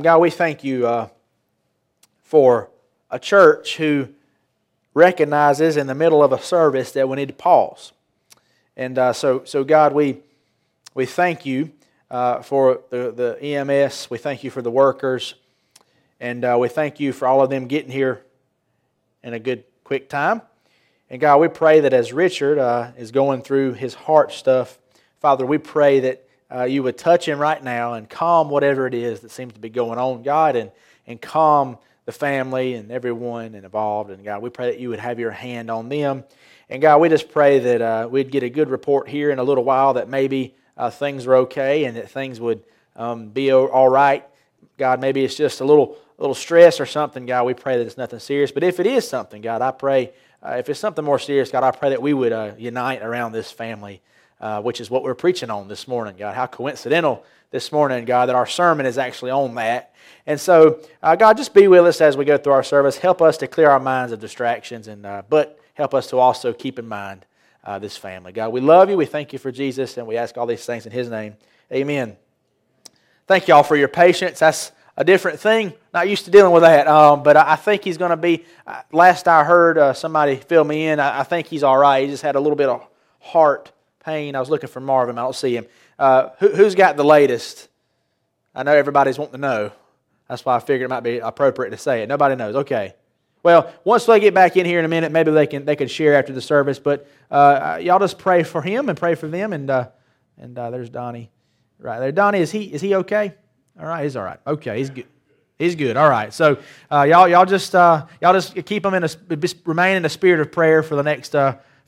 God, we thank you uh, for a church who recognizes in the middle of a service that we need to pause. And uh, so, so, God, we, we thank you uh, for the, the EMS. We thank you for the workers. And uh, we thank you for all of them getting here in a good, quick time. And God, we pray that as Richard uh, is going through his heart stuff, Father, we pray that uh, you would touch him right now and calm whatever it is that seems to be going on, God, and, and calm the family and everyone involved. And God, we pray that you would have your hand on them. And God, we just pray that uh, we'd get a good report here in a little while that maybe uh, things are okay and that things would um, be all right. God, maybe it's just a little, a little stress or something. God, we pray that it's nothing serious. But if it is something, God, I pray, uh, if it's something more serious, God, I pray that we would uh, unite around this family uh, which is what we're preaching on this morning, God. How coincidental this morning, God, that our sermon is actually on that. And so, uh, God, just be with us as we go through our service. Help us to clear our minds of distractions, and uh, but help us to also keep in mind uh, this family. God, we love you. We thank you for Jesus, and we ask all these things in His name. Amen. Thank you all for your patience. That's a different thing. Not used to dealing with that, um, but I think he's going to be. Uh, last I heard, somebody fill me in. I, I, think he's all right. He just had a little bit of heart pain. I was looking for Marvin. I don't see him. Uh, who, has got the latest? I know everybody's wanting to know. That's why I figured it might be appropriate to say it. Nobody knows. Okay. Well, once they get back in here in a minute, maybe they can they can share after the service. But uh, y'all just pray for him and pray for them. And uh, and uh, there's Donnie, right there. Donnie, is he is he okay? All right, he's all right. Okay, he's good. He's good. All right. So uh, y'all y'all just uh, y'all just keep him in a remain in a spirit of prayer for the next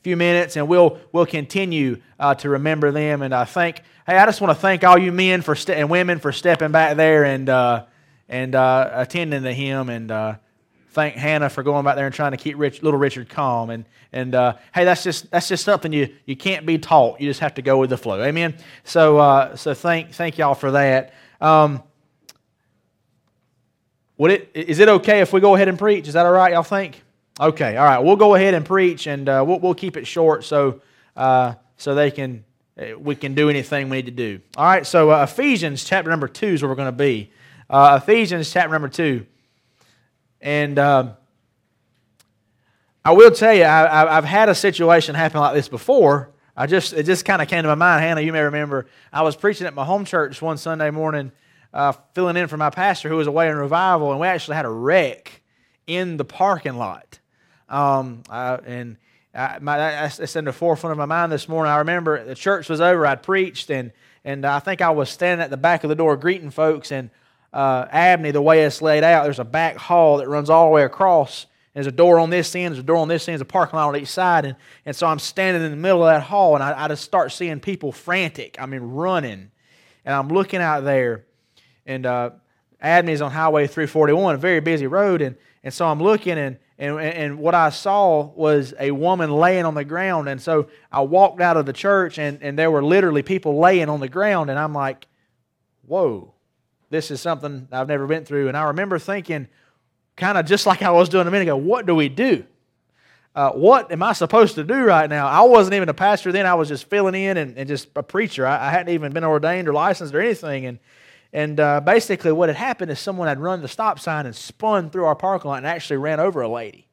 few minutes, and we'll we'll continue uh, to remember them. And I think, hey, I just want to thank all you men for and women for stepping back there and uh, and uh, attending to him, and uh, thank Hannah for going back there and trying to keep Rich, little Richard calm. And and uh, hey, that's just that's just something you you can't be taught. You just have to go with the flow. Amen. So uh, so thank thank y'all for that. Um, would it, is it okay if we go ahead and preach? Is that all right, y'all think? Okay, all right. We'll go ahead and preach, and uh, we'll, we'll keep it short so uh, so they can uh, we can do anything we need to do. All right. So uh, Ephesians chapter number two is where we're going to be. Uh, Ephesians chapter number two, and um, I will tell you, I, have had a situation happen like this before. I just it just kind of came to my mind. Hannah, you may remember I was preaching at my home church one Sunday morning, uh, filling in for my pastor who was away in revival, and we actually had a wreck in the parking lot. Um, I, and I, my, in the forefront of my mind this morning. I remember the church was over, I'd preached, and, and I think I was standing at the back of the door greeting folks. And uh, Abney, the way it's laid out, there's a back hall that runs all the way across. There's a door on this end, there's a door on this end, there's a parking lot on each side. And, and so I'm standing in the middle of that hall, and I, I just start seeing people frantic. I mean, running. And I'm looking out there, and uh, Abney's on Highway 341, a very busy road. And, and so I'm looking, and and, and what I saw was a woman laying on the ground. And so I walked out of the church, and, and there were literally people laying on the ground. And I'm like, whoa, this is something I've never been through. And I remember thinking, kind of just like I was doing a minute ago, what do we do? Uh, what am I supposed to do right now? I wasn't even a pastor then. I was just filling in and, and just a preacher. I, I, hadn't even been ordained or licensed or anything. And, and uh, basically, what had happened is someone had run the stop sign and spun through our parking lot and actually ran over a lady.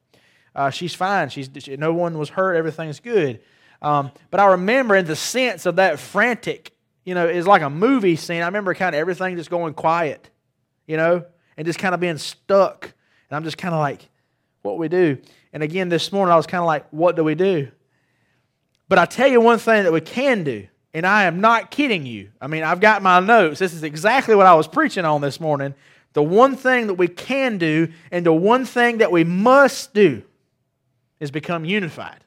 Uh, she's fine. She's she, no one was hurt. Everything's good. Um, but I remember in the sense of that frantic, you know, is like a movie scene. I remember kind of everything just going quiet, you know, and just kind of being stuck. And I'm just kind of like, what we do? And again, this morning I was kind of like, what do we do? But I tell you one thing that we can do and I am not kidding you. I mean, I've got my notes. This is exactly what I was preaching on this morning. The one thing that we can do and the one thing that we must do is become unified.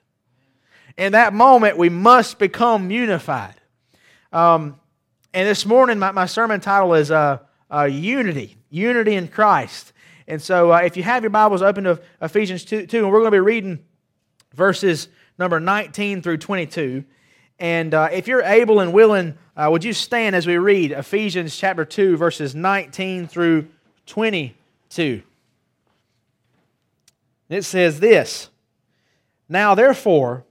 In that moment, we must become unified. Um, and this morning, my, my sermon title is uh, uh, Unity, Unity in Christ. And so, uh, if you have your Bibles open to Ephesians 2, 2 and we're going to be reading verses number 19 through 22. And uh, if you're able and willing, uh, would you stand as we read Ephesians chapter 2, verses 19 through 22? It says this Now therefore,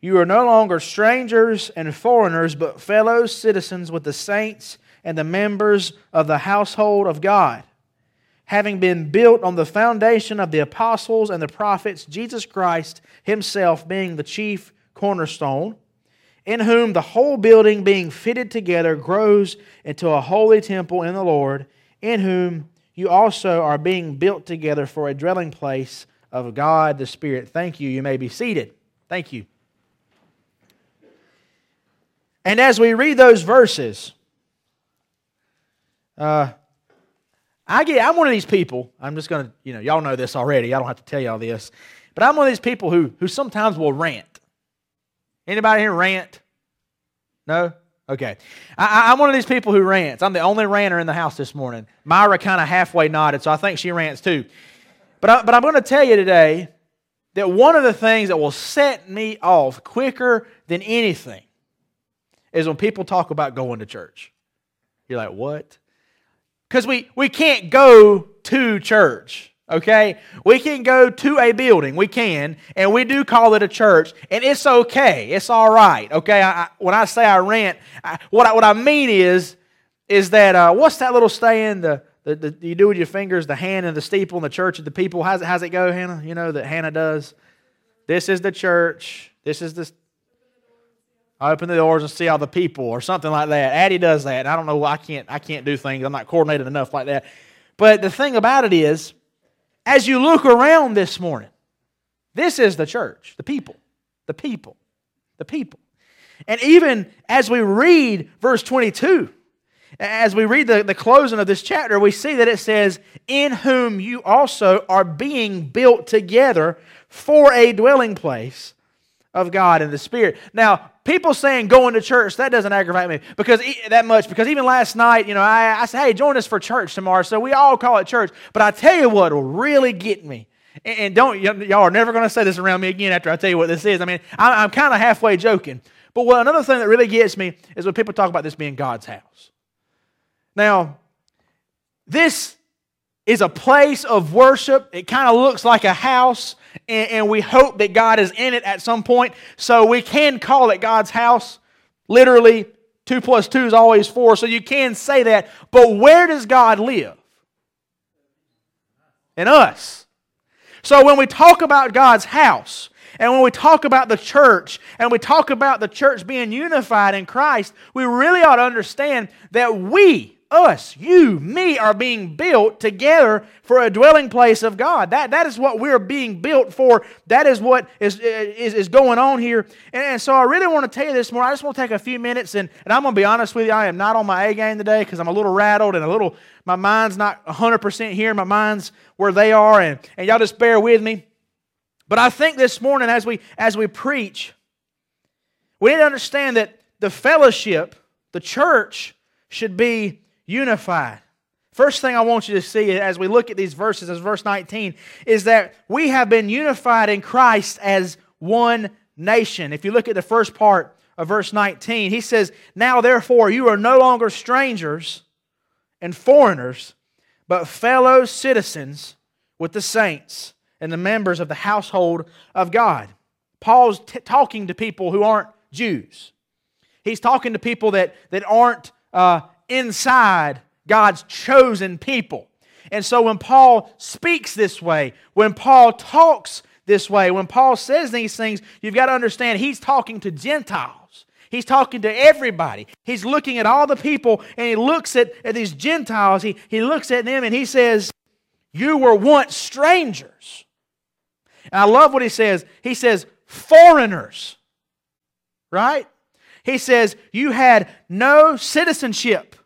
you are no longer strangers and foreigners, but fellow citizens with the saints and the members of the household of God having been built on the foundation of the apostles and the prophets, Jesus Christ himself being the chief cornerstone, in whom the whole building being fitted together grows into a holy temple in the Lord, in whom you also are being built together for a dwelling place of God the Spirit. Thank you. You may be seated. Thank you. And as we read those verses, uh, I get, I'm one of these people. I'm just going to, you know, y'all know this already. I don't have to tell y'all this. But I'm one of these people who, who sometimes will rant. Anybody here rant? No? Okay. I, am one of these people who rants. I'm the only ranter in the house this morning. Myra kind of halfway nodded, so I think she rants too. But, I, but I'm going to tell you today that one of the things that will set me off quicker than anything is when people talk about going to church. You're like, what? Because we, we can't go to church, okay? We can go to a building, we can, and we do call it a church, and it's okay. It's all right, okay? I, I, when I say I rant, I, what, I, what I mean is, is that, uh, what's that little saying, the, the, the, you do with your fingers, the hand and the steeple in the church of the people? How's it, how's it go, Hannah? You know that Hannah does? This is the church. This is the I open the doors and see all the people or something like that. Addie does that. I don't know. I can't. I can't do things. I'm not coordinated enough like that. But the thing about it is, as you look around this morning, this is the church, the people, the people, the people. And even as we read verse 22, as we read the, the closing of this chapter, we see that it says, In whom you also are being built together for a dwelling place of God in the Spirit. Now, people saying going to church, that doesn't aggravate me because that much. Because even last night, you know, I, I said, hey, join us for church tomorrow. So we all call it church. But I tell you what will really get me. And don't, y'all are never going to say this around me again after I tell you what this is. I mean, I'm kind of halfway joking. But what another thing that really gets me is when people talk about this being God's house. Now, this is a place of worship. It kind of looks like a house, and, and, we hope that God is in it at some point. So we can call it God's house. Literally, two plus two is always four, so you can say that. But where does God live? In us. So when we talk about God's house, and when we talk about the church, and we talk about the church being unified in Christ, we really ought to understand that we, us, you, me, are being built together for a dwelling place of God. That, that is what we're being built for. That is what is, is, is going on here. And, and so I really want to tell you this more. I just want to take a few minutes, and, and I'm going to be honest with you. I am not on my A game today because I'm a little rattled and a little, my mind's not 100% here. My mind's where they are, and, and y'all just bear with me. But I think this morning as we, as we preach, we need to understand that the fellowship, the church, should be unified. First thing I want you to see as we look at these verses, as verse 19, is that we have been unified in Christ as one nation. If you look at the first part of verse 19, he says, Now therefore you are no longer strangers and foreigners, but fellow citizens with the saints and the members of the household of God. Paul's t- talking to people who aren't Jews. He's talking to people that, that aren't uh, inside God's chosen people. And so when Paul speaks this way, when Paul talks this way, when Paul says these things, you've got to understand he's talking to Gentiles. He's talking to everybody. He's looking at all the people and he looks at, at these Gentiles. He, he looks at them and he says, You were once strangers. And I love what he says. He says, Foreigners. Right? He says, You had no citizenship.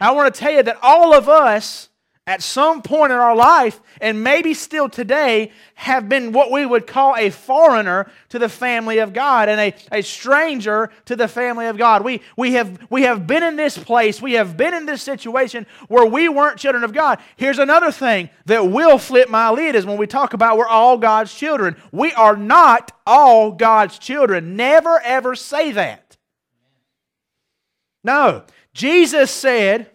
I want to tell you that all of us, at some point in our life, and maybe still today, have been what we would call a foreigner to the family of God and a, a stranger to the family of God. We, we, have, we have been in this place, we have been in this situation where we weren't children of God. Here's another thing that will flip my lid is when we talk about we're all God's children. We are not all God's children. Never ever say that. No. Jesus said,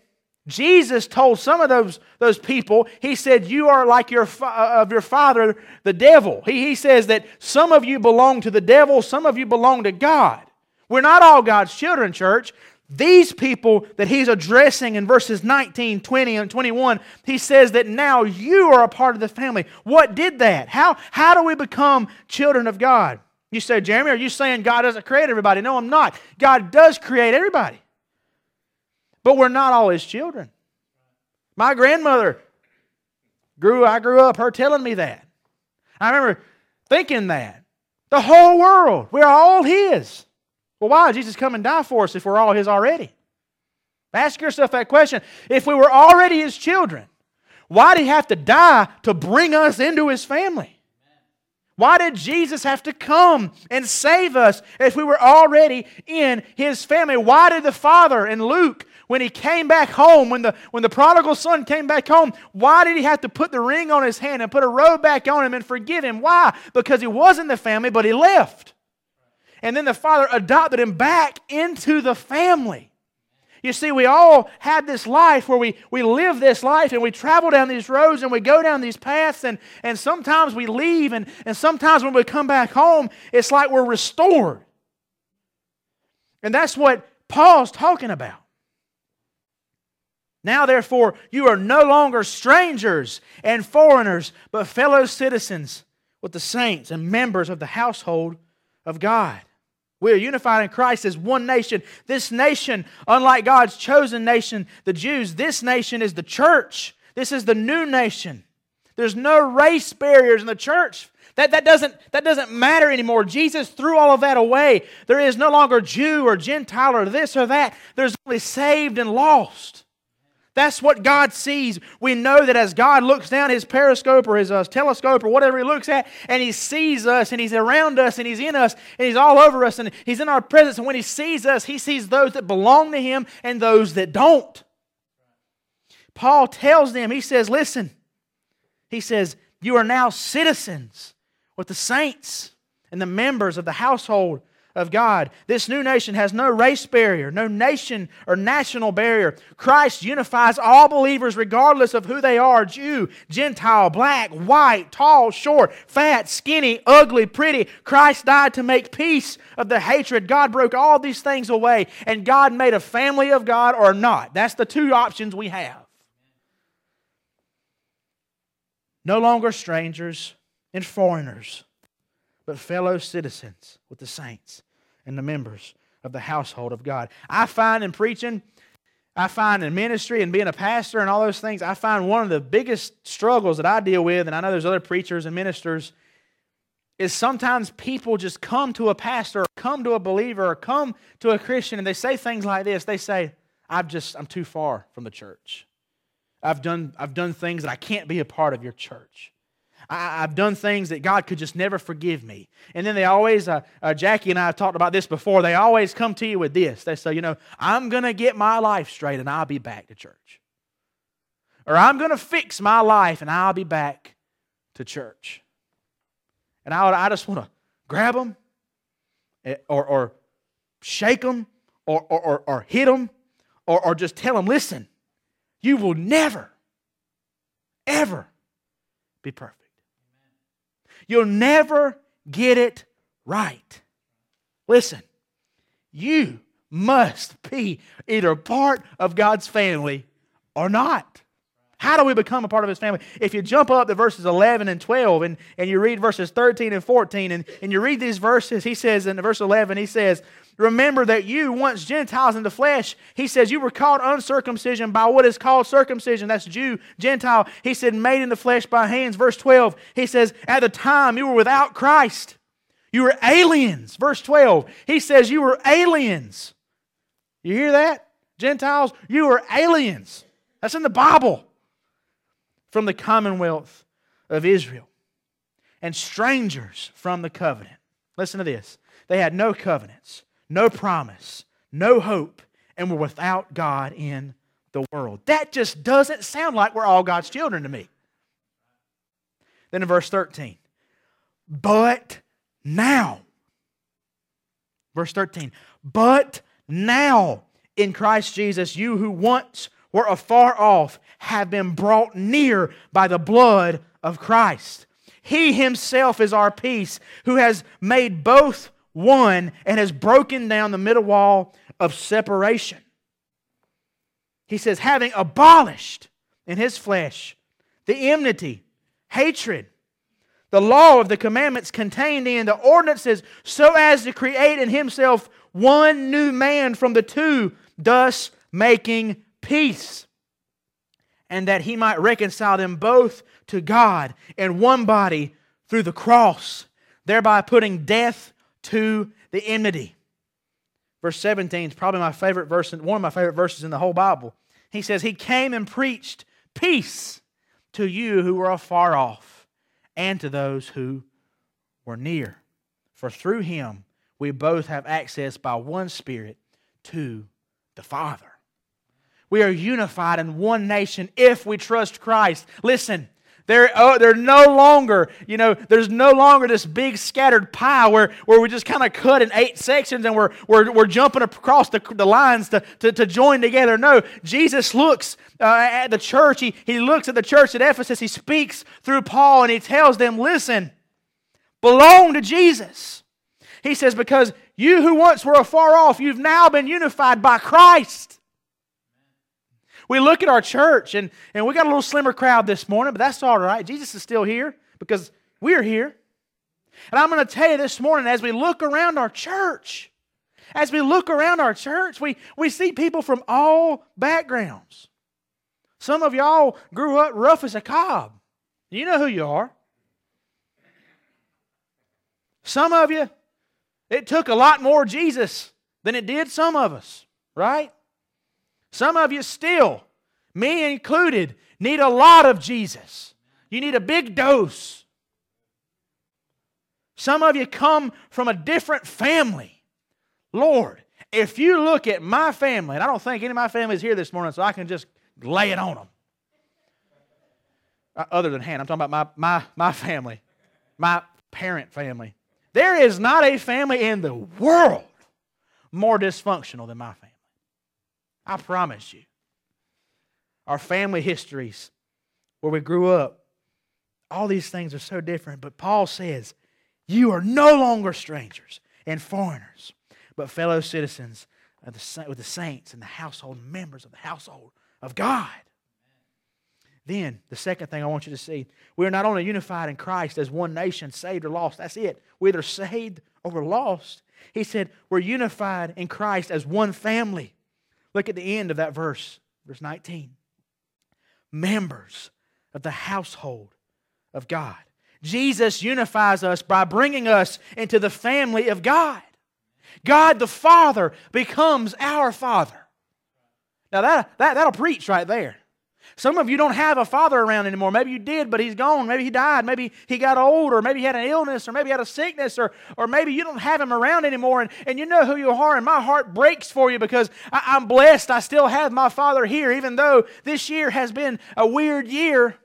Jesus told some of those, those people, he said, You are like your fa- uh, of your father, the devil. He, he says that some of you belong to the devil, some of you belong to God. We're not all God's children, church. these people that he's addressing in verses 19, 20, and 21, he says that now you are a part of the family. What did that? How, how do we become children of God? You say, Jeremy, are you saying God doesn't create everybody? No, I'm not. God does create everybody. But we're not all his children. My grandmother grew, I grew up her telling me that. I remember thinking that. The whole world, we're all his. Well, why did Jesus come and die for us if we're all His already? Ask yourself that question. If we were already His children, why did He have to die to bring us into His family? Why did Jesus have to come and save us if we were already in His family? Why did the Father in Luke, when He came back home, when the, when the prodigal son came back home, why did He have to put the ring on His hand and put a robe back on Him and forgive Him? Why? Because He was in the family, but He left. And then the father adopted him back into the family. You see, we all had this life where we, we live this life and we travel down these roads and we go down these paths, and, and sometimes we leave, and, and sometimes when we come back home, it's like we're restored. And that's what Paul's talking about. Now, therefore, you are no longer strangers and foreigners, but fellow citizens with the saints and members of the household of God. We are unified in Christ as one nation. This nation, unlike God's chosen nation, the Jews, this nation is the church. This is the new nation. There's no race barriers in the church. That, that, doesn't, that doesn't matter anymore. Jesus threw all of that away. There is no longer Jew or Gentile or this or that. There's only saved and lost. That's what God sees. We know that as God looks down his periscope or his uh, telescope or whatever he looks at, and he sees us, and he's around us, and he's in us, and he's all over us, and he's in our presence. And when he sees us, he sees those that belong to him and those that don't. Paul tells them, he says, Listen, he says, You are now citizens with the saints and the members of the household of God. This new nation has no race barrier, no nation or national barrier. Christ unifies all believers regardless of who they are Jew, Gentile, black, white, tall, short, fat, skinny, ugly, pretty. Christ died to make peace of the hatred. God broke all these things away, and God made a family of God or not. That's the two options we have. No longer strangers and foreigners, but fellow citizens with the saints and the members of the household of God. I find in preaching, I find in ministry and being a pastor and all those things, I find one of the biggest struggles that I deal with, and I know there's other preachers and ministers, is sometimes people just come to a pastor or come to a believer or come to a Christian and they say things like this. They say, I've just, I'm too far from the church. I've done, I've done things that I can't be a part of your church. I, have done things that God could just never forgive me. And then they always, uh, uh, Jackie and I have talked about this before, they always come to you with this. They say, you know, I'm going to get my life straight and I'll be back to church. Or I'm going to fix my life and I'll be back to church. And I, I just want to grab them eh, or, or shake them or, or, or, or hit them or, or just tell them, listen, you will never, ever be perfect. You'll never get it right. Listen, you must be either part of God's family or not. How do we become a part of his family? If you jump up to verses 11 and 12 and, and you read verses 13 and 14 and, and you read these verses, he says in verse 11, he says, Remember that you, once Gentiles in the flesh, he says, you were called uncircumcision by what is called circumcision. That's Jew, Gentile. He said, made in the flesh by hands. Verse 12, he says, at the time you were without Christ. You were aliens. Verse 12, he says, you were aliens. You hear that? Gentiles, you were aliens. That's in the Bible. From the commonwealth of Israel and strangers from the covenant. Listen to this. They had no covenants no promise, no hope, and we're without God in the world. That just doesn't sound like we're all God's children to me. Then in verse 13, but now, verse 13, but now in Christ Jesus, you who once were afar off have been brought near by the blood of Christ. He himself is our peace, who has made both one and has broken down the middle wall of separation. He says, having abolished in his flesh the enmity, hatred, the law of the commandments contained in the ordinances, so as to create in himself one new man from the two, thus making peace, and that he might reconcile them both to God in one body through the cross, thereby putting death to the enmity. Verse 17 is probably my favorite verse, one of my favorite verses in the whole Bible. He says, He came and preached peace to you who were afar off and to those who were near. For through him we both have access by one Spirit to the Father. We are unified in one nation if we trust Christ. Listen, they're, oh, they're no longer, you know, there's no longer this big scattered pie where, where we just kind of cut in eight sections and we're, we're, we're jumping across the, the lines to, to, to join together. No, Jesus looks uh, at the church. He, he looks at the church at Ephesus. He speaks through Paul and he tells them, listen, belong to Jesus. He says, because you who once were afar off, you've now been unified by Christ. We look at our church, and, and we got a little slimmer crowd this morning, but that's all right. Jesus is still here because we're here. And I'm going to tell you this morning as we look around our church, as we look around our church, we, we see people from all backgrounds. Some of y'all grew up rough as a cob. You know who you are. Some of you, it took a lot more Jesus than it did some of us, right? Some of you still, me included, need a lot of Jesus. You need a big dose. Some of you come from a different family. Lord, if you look at my family, and I don't think any of my family is here this morning, so I can just lay it on them. Uh, other than Hannah, I'm talking about my, my, my family, my parent family. There is not a family in the world more dysfunctional than my family. I promise you. Our family histories, where we grew up, all these things are so different. But Paul says, You are no longer strangers and foreigners, but fellow citizens the, with the saints and the household members of the household of God. Then, the second thing I want you to see, we are not only unified in Christ as one nation, saved or lost. That's it. We're either saved or we're lost. He said, We're unified in Christ as one family. Look at the end of that verse, verse 19. Members of the household of God. Jesus unifies us by bringing us into the family of God. God the Father becomes our Father. Now, that, that, that'll preach right there. Some of you don't have a father around anymore. Maybe you did, but he's gone. Maybe he died. Maybe he got old, or maybe he had an illness, or maybe he had a sickness, or, or maybe you don't have him around anymore. And, and you know who you are. And my heart breaks for you because I, I'm blessed. I still have my father here, even though this year has been a weird year.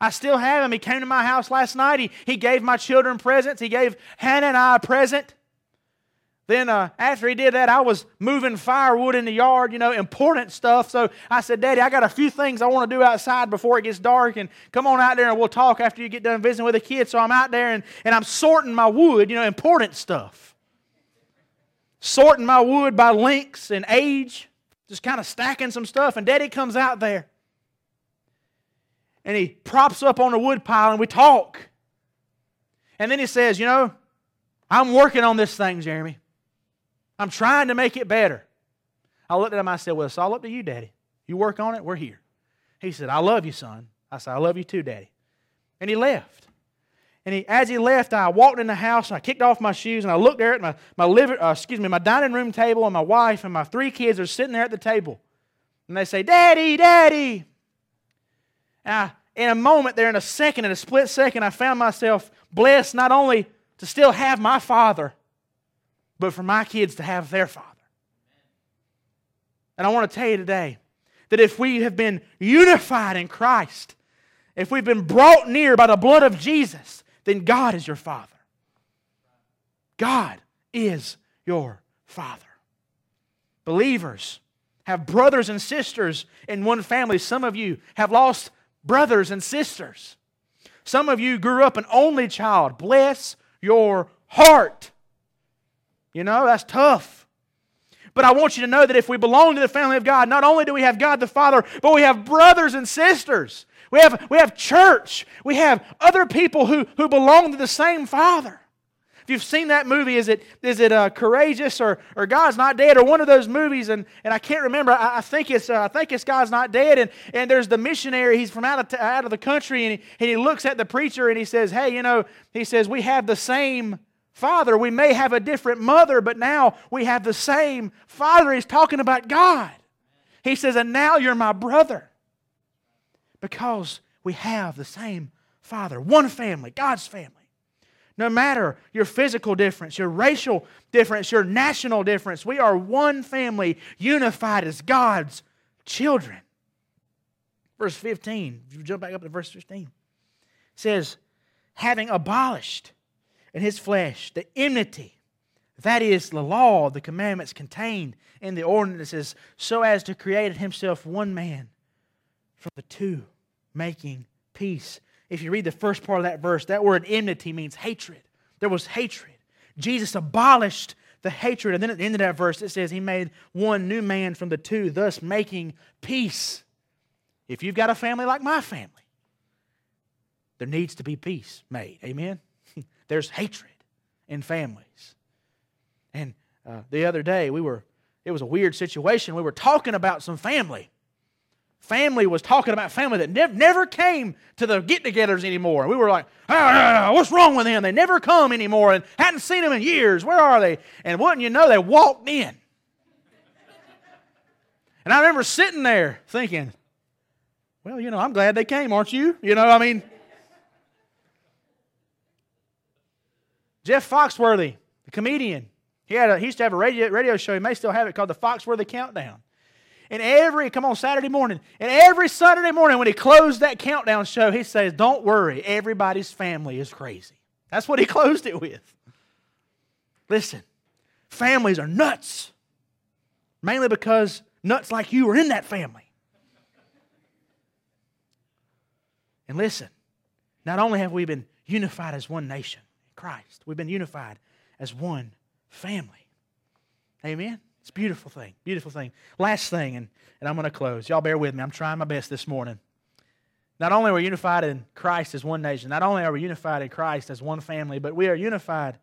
I still have him. He came to my house last night. He, he gave my children presents. He gave Hannah and I a present. Then uh, after he did that, I was moving firewood in the yard, you know, important stuff. So I said, Daddy, I got a few things I want to do outside before it gets dark, and come on out there and we'll talk after you get done visiting with the kids. So I'm out there and, and I'm sorting my wood, you know, important stuff. Sorting my wood by lengths and age, just kind of stacking some stuff. And Daddy comes out there and he props up on the wood pile and we talk. And then he says, You know, I'm working on this thing, Jeremy. I'm trying to make it better. I looked at him, I said, Well, it's all up to you, Daddy. You work on it, we're here. He said, I love you, son. I said, I love you too, Daddy. And he left. And he, as he left, I walked in the house and I kicked off my shoes and I looked there at my, my living, uh, excuse me, my dining room table and my wife and my three kids are sitting there at the table. And they say, Daddy, Daddy. And I, in a moment there, in a second, in a split second, I found myself blessed not only to still have my father, but for my kids to have their father. And I want to tell you today that if we have been unified in Christ, if we've been brought near by the blood of Jesus, then God is your Father. God is your Father. Believers have brothers and sisters in one family. Some of you have lost brothers and sisters. Some of you grew up an only child. Bless your heart You know, that's tough. But I want you to know that if we belong to the family of God, not only do we have God the Father, but we have brothers and sisters. We have, we have church. We have other people who, who belong to the same Father. If you've seen that movie, is it, is it uh, Courageous or, or God's Not Dead or one of those movies? And, and I can't remember. I, I think it's, uh, I think it's God's Not Dead. And, and there's the missionary. He's from out of, t- out of the country. And he, and he looks at the preacher and he says, Hey, you know, he says, we have the same father. We may have a different mother, but now we have the same father. He's talking about God. He says, And now you're my brother because we have the same father, one family, God's family. No matter your physical difference, your racial difference, your national difference, we are one family unified as God's children. Verse 15, if you jump back up to verse 15, says, having abolished in his flesh the enmity, that is the law, the commandments contained in the ordinances, so as to create in himself one man from the two, making peace. If you read the first part of that verse, that word enmity means hatred. There was hatred. Jesus abolished the hatred. And then at the end of that verse, it says he made one new man from the two, thus making peace. If you've got a family like my family, there needs to be peace made. Amen? There's hatred in families. And uh, the other day, we were, it was a weird situation. We were talking about some family family was talking about family that nev- never came to the get togethers anymore. We were like, ah, what's wrong with them? They never come anymore and hadn't seen them in years. Where are they? And wouldn't you know, they walked in. And I remember sitting there thinking, well, you know, I'm glad they came, aren't you? You know, I mean, Jeff Foxworthy, the comedian, he, had a, he used to have a radio, radio show, he may still have it, called the Foxworthy Countdown. And every, come on, Saturday morning, and every Saturday morning when he closed that countdown show, he says, Don't worry, everybody's family is crazy. That's what he closed it with. Listen, families are nuts, mainly because nuts like you are in that family. And listen, not only have we been unified as one nation, Christ, we've been unified as one family. Amen. It's a beautiful thing. Beautiful thing. Last thing, and, and I'm going to close. Y'all bear with me. I'm trying my best this morning. Not only are we unified in Christ as one nation, not only are we unified in Christ as one family, but we are unified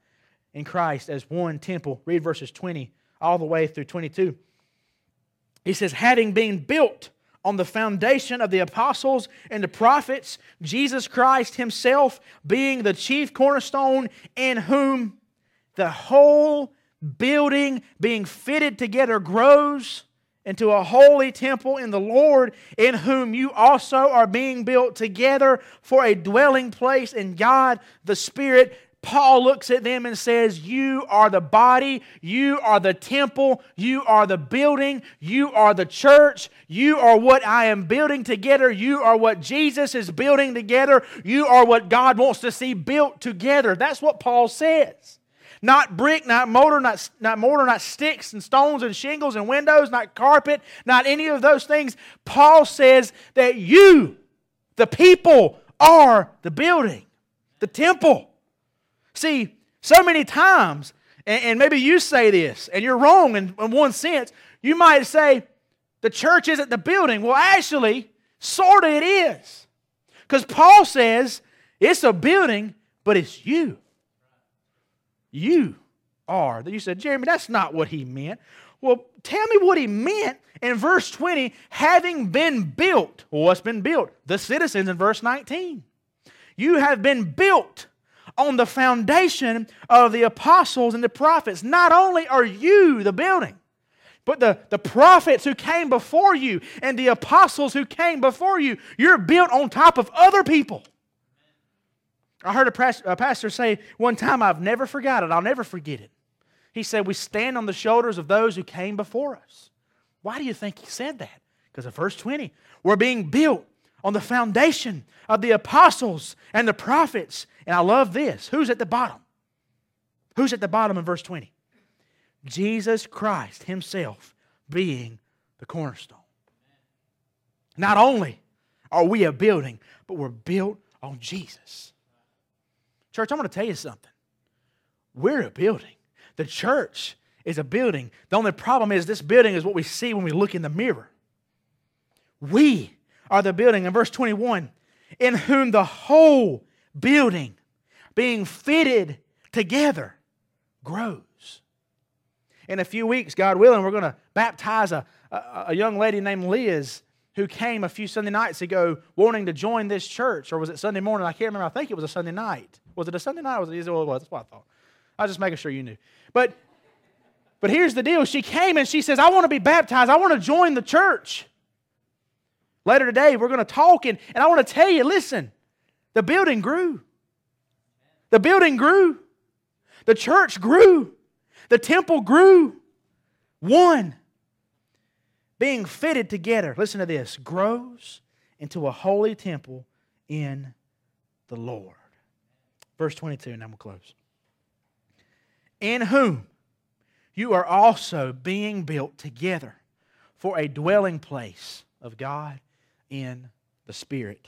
in Christ as one temple. Read verses 20 all the way through 22. He says, having been built on the foundation of the apostles and the prophets, Jesus Christ himself being the chief cornerstone, in whom the whole building being fitted together grows into a holy temple in the Lord, in whom you also are being built together for a dwelling place in God the Spirit. Paul looks at them and says, You are the body, you are the temple, you are the building, you are the church, you are what I am building together, you are what Jesus is building together, you are what God wants to see built together. That's what Paul says. Not brick, not mortar, not, not mortar, not sticks and stones and shingles and windows, not carpet, not any of those things. Paul says that you, the people, are the building, the temple. See, so many times, and, and maybe you say this, and you're wrong in, in one sense, you might say, the church isn't the building. Well, actually, sort of it is. Because Paul says it's a building, but it's you. You are. You said, Jeremy, that's not what he meant. Well, tell me what he meant in verse 20, having been built. Well, what's been built? The citizens in verse 19. You have been built on the foundation of the apostles and the prophets. Not only are you the building, but the, the prophets who came before you and the apostles who came before you, you're built on top of other people. I heard a pastor say one time, I've never forgot it, I'll never forget it. He said, We stand on the shoulders of those who came before us. Why do you think he said that? Because of verse 20, we're being built on the foundation of the apostles and the prophets. And I love this. Who's at the bottom? Who's at the bottom in verse 20? Jesus Christ Himself being the cornerstone. Not only are we a building, but we're built on Jesus. Church, I'm going to tell you something. We're a building. The church is a building. The only problem is this building is what we see when we look in the mirror. We are the building. In verse 21, in whom the whole building being fitted together grows. In a few weeks, God willing, we're going to baptize a, a, a, young lady named Liz who came a few Sunday nights ago wanting to join this church. Or was it Sunday morning? I can't remember. I think it was a Sunday night. Was it a Sunday night? Was it, well, it was. That's what I thought. I was just making sure you knew. But, but here's the deal. She came and she says, I want to be baptized. I want to join the church. Later today, we're going to talk, and, and I want to tell you listen, the building grew. The building grew. The church grew. The temple grew. One. Being fitted together, listen to this, grows into a holy temple in the Lord. Verse 22, and then we'll close. In whom you are also being built together for a dwelling place of God in the Spirit.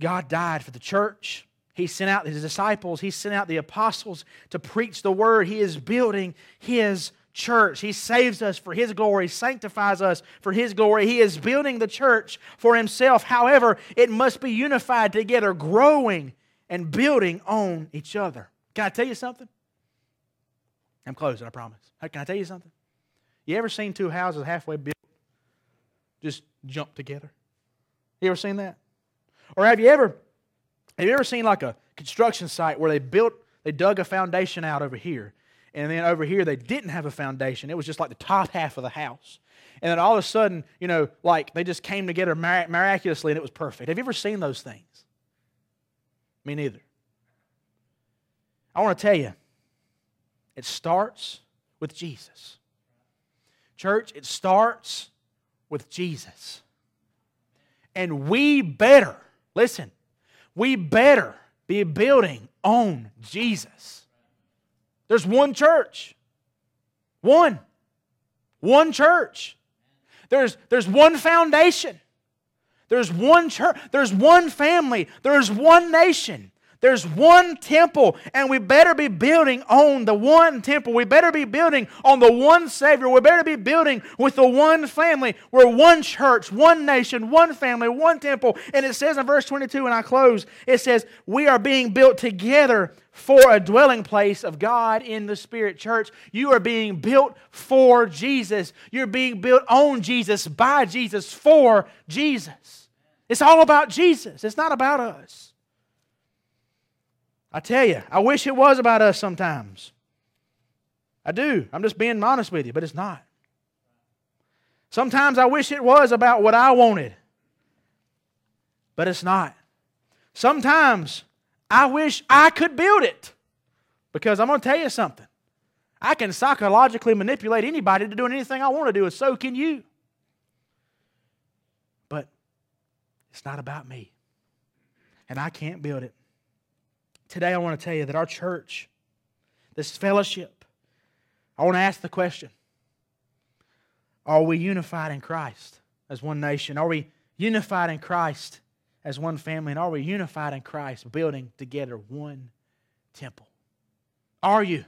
God died for the church. He sent out his disciples, he sent out the apostles to preach the word. He is building his church. He saves us for his glory, sanctifies us for his glory. He is building the church for himself. However, it must be unified together, growing and building on each other. Can I tell you something? I'm closing, I promise. Can I tell you something? You ever seen two houses halfway built just jump together? You ever seen that? Or have you ever have you ever seen like a construction site where they built, they dug a foundation out over here, and then over here they didn't have a foundation. It was just like the top half of the house. And then all of a sudden, you know, like they just came together miraculously and it was perfect. Have you ever seen those things? Me neither. I want to tell you, it starts with Jesus. Church, it starts with Jesus. And we better, listen, we better be building on Jesus. There's one church. One. One church. There's, there's one foundation. There's one church. There's one family. There's one nation. There's one temple, and we better be building on the one temple. We better be building on the one Savior. We better be building with the one family. We're one church, one nation, one family, one temple. And it says in verse 22, and I close, it says, We are being built together for a dwelling place of God in the Spirit. Church, you are being built for Jesus. You're being built on Jesus, by Jesus, for Jesus. It's all about Jesus, it's not about us. I tell you, I wish it was about us sometimes. I do. I'm just being honest with you, but it's not. Sometimes I wish it was about what I wanted, but it's not. Sometimes I wish I could build it because I'm going to tell you something. I can psychologically manipulate anybody to doing anything I want to do, and so can you. But it's not about me, and I can't build it. Today, I want to tell you that our church, this fellowship, I want to ask the question Are we unified in Christ as one nation? Are we unified in Christ as one family? And are we unified in Christ, building together one temple? Are you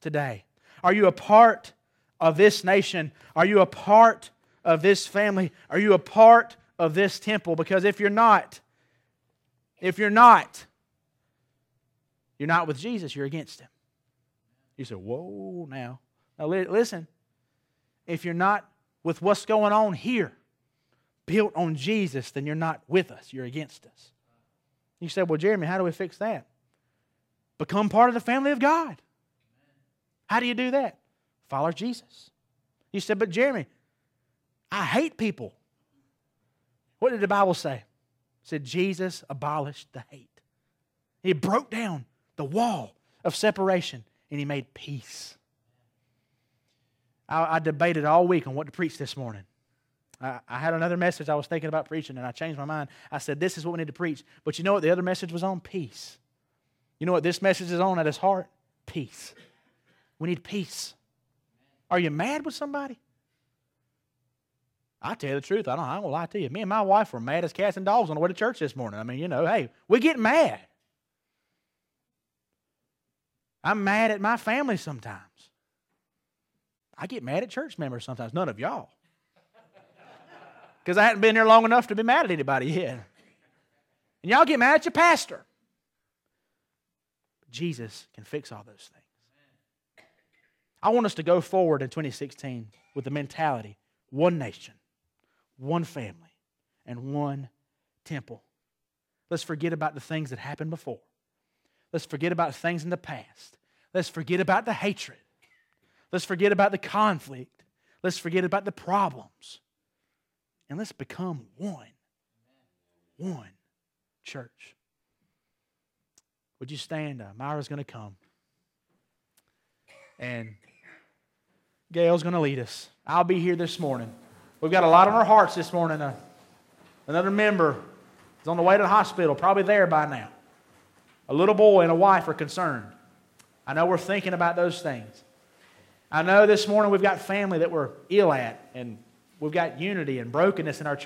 today? Are you a part of this nation? Are you a part of this family? Are you a part of this temple? Because if you're not, if you're not, you're not with Jesus, you're against him. You say, Whoa, now. Now, listen. If you're not with what's going on here, built on Jesus, then you're not with us, you're against us. You say, Well, Jeremy, how do we fix that? Become part of the family of God. How do you do that? Follow Jesus. You said, But Jeremy, I hate people. What did the Bible say? It said Jesus abolished the hate. He broke down the wall of separation, and he made peace. I, I debated all week on what to preach this morning. I, I had another message I was thinking about preaching, and I changed my mind. I said, This is what we need to preach. But you know what? The other message was on peace. You know what this message is on at its heart? Peace. We need peace. Are you mad with somebody? I tell you the truth. I don't. I don't lie to you. Me and my wife were mad as cats and dogs on the way to church this morning. I mean, you know, hey, we get mad. I'm mad at my family sometimes. I get mad at church members sometimes. None of y'all. Because I hadn't been here long enough to be mad at anybody yet. And y'all get mad at your pastor. But Jesus can fix all those things. I want us to go forward in 2016 with the mentality one nation, one family, and one temple. Let's forget about the things that happened before. Let's forget about things in the past. Let's forget about the hatred. Let's forget about the conflict. Let's forget about the problems. And let's become one. One church. Would you stand? Uh, Myra's going to come. And Gail's going to lead us. I'll be here this morning. We've got a lot on our hearts this morning. Uh, another member is on the way to the hospital, probably there by now. A little boy and a wife are concerned. I know we're thinking about those things. I know this morning we've got family that we're ill at, and we've got unity and brokenness in our church.